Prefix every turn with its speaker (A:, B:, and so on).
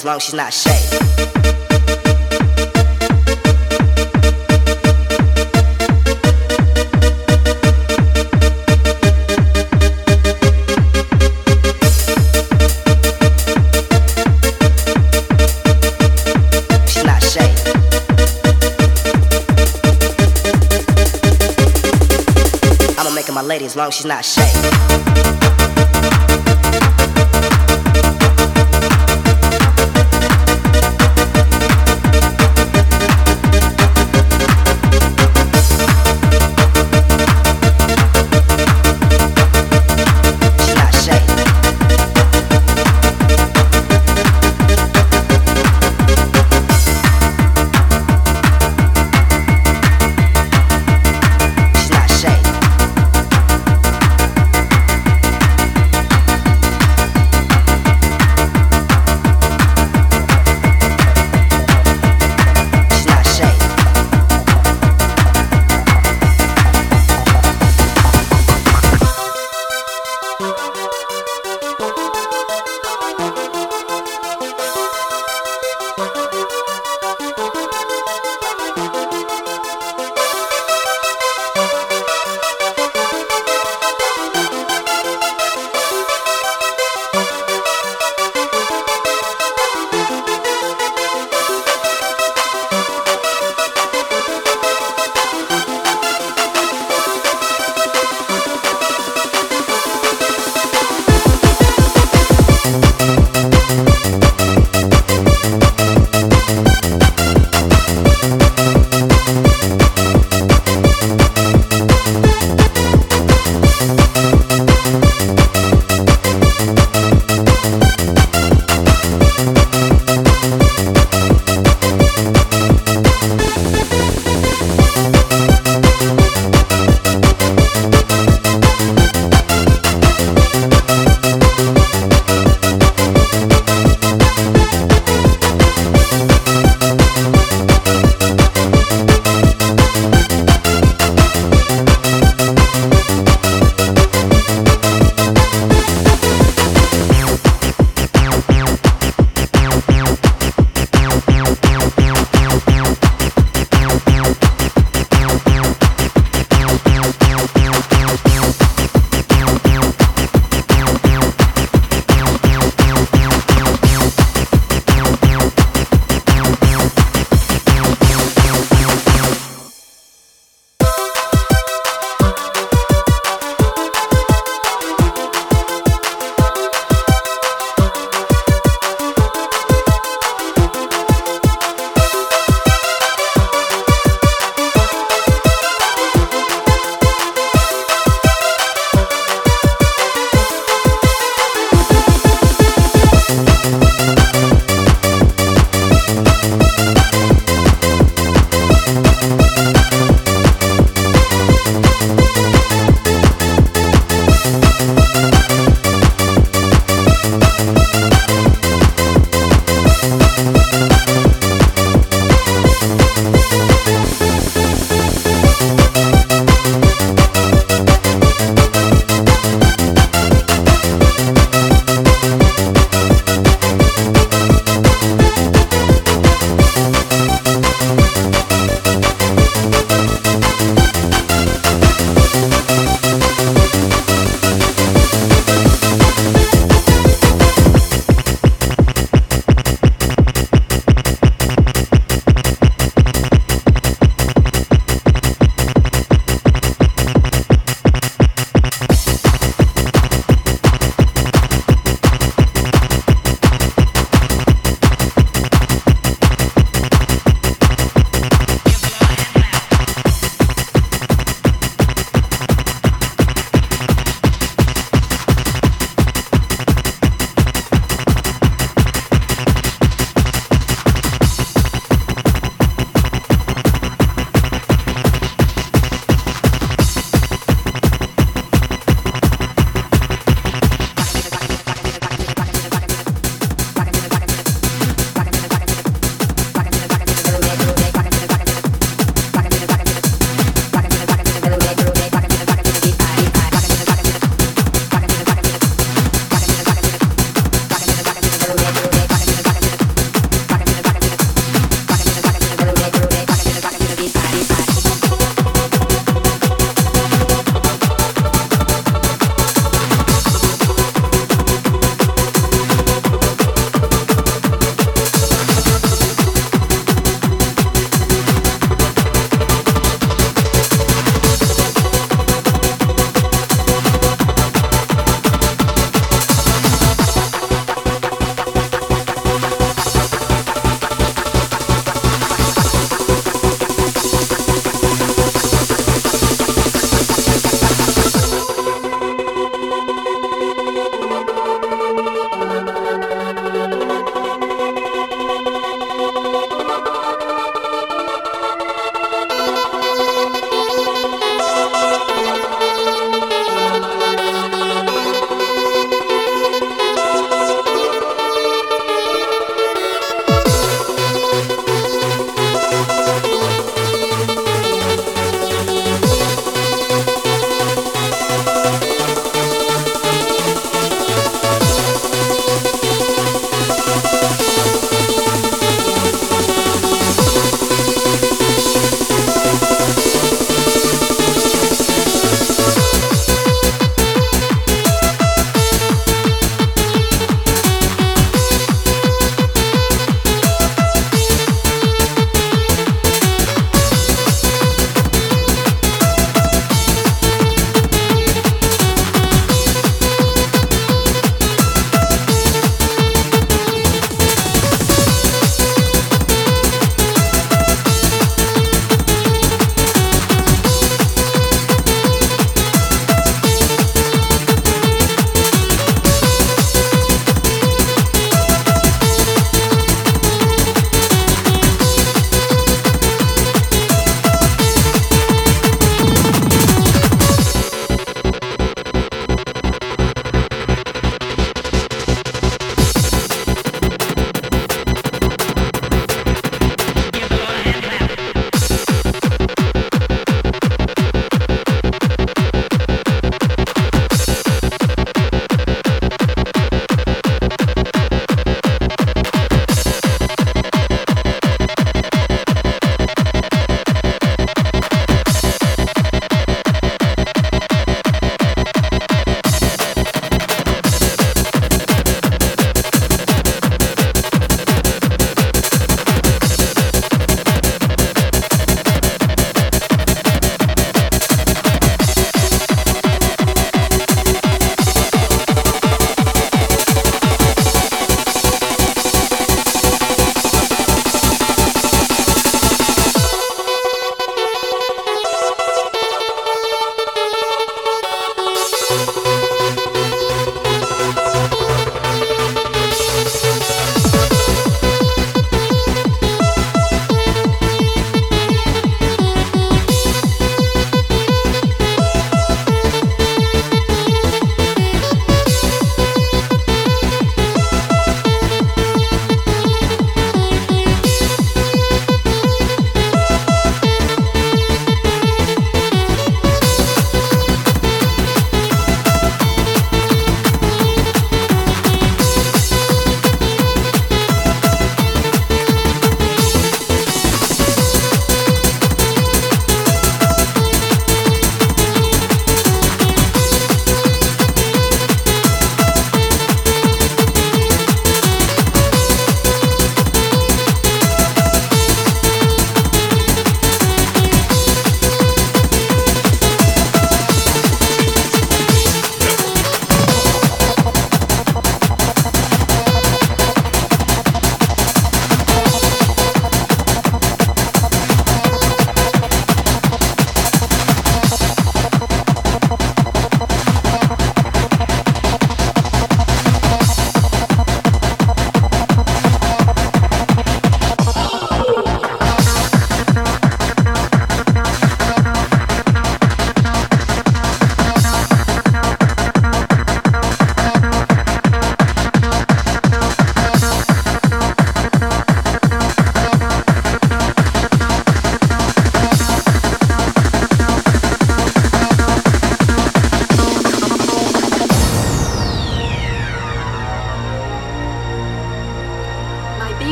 A: As long as she's not shaved. As long as she's not shaved.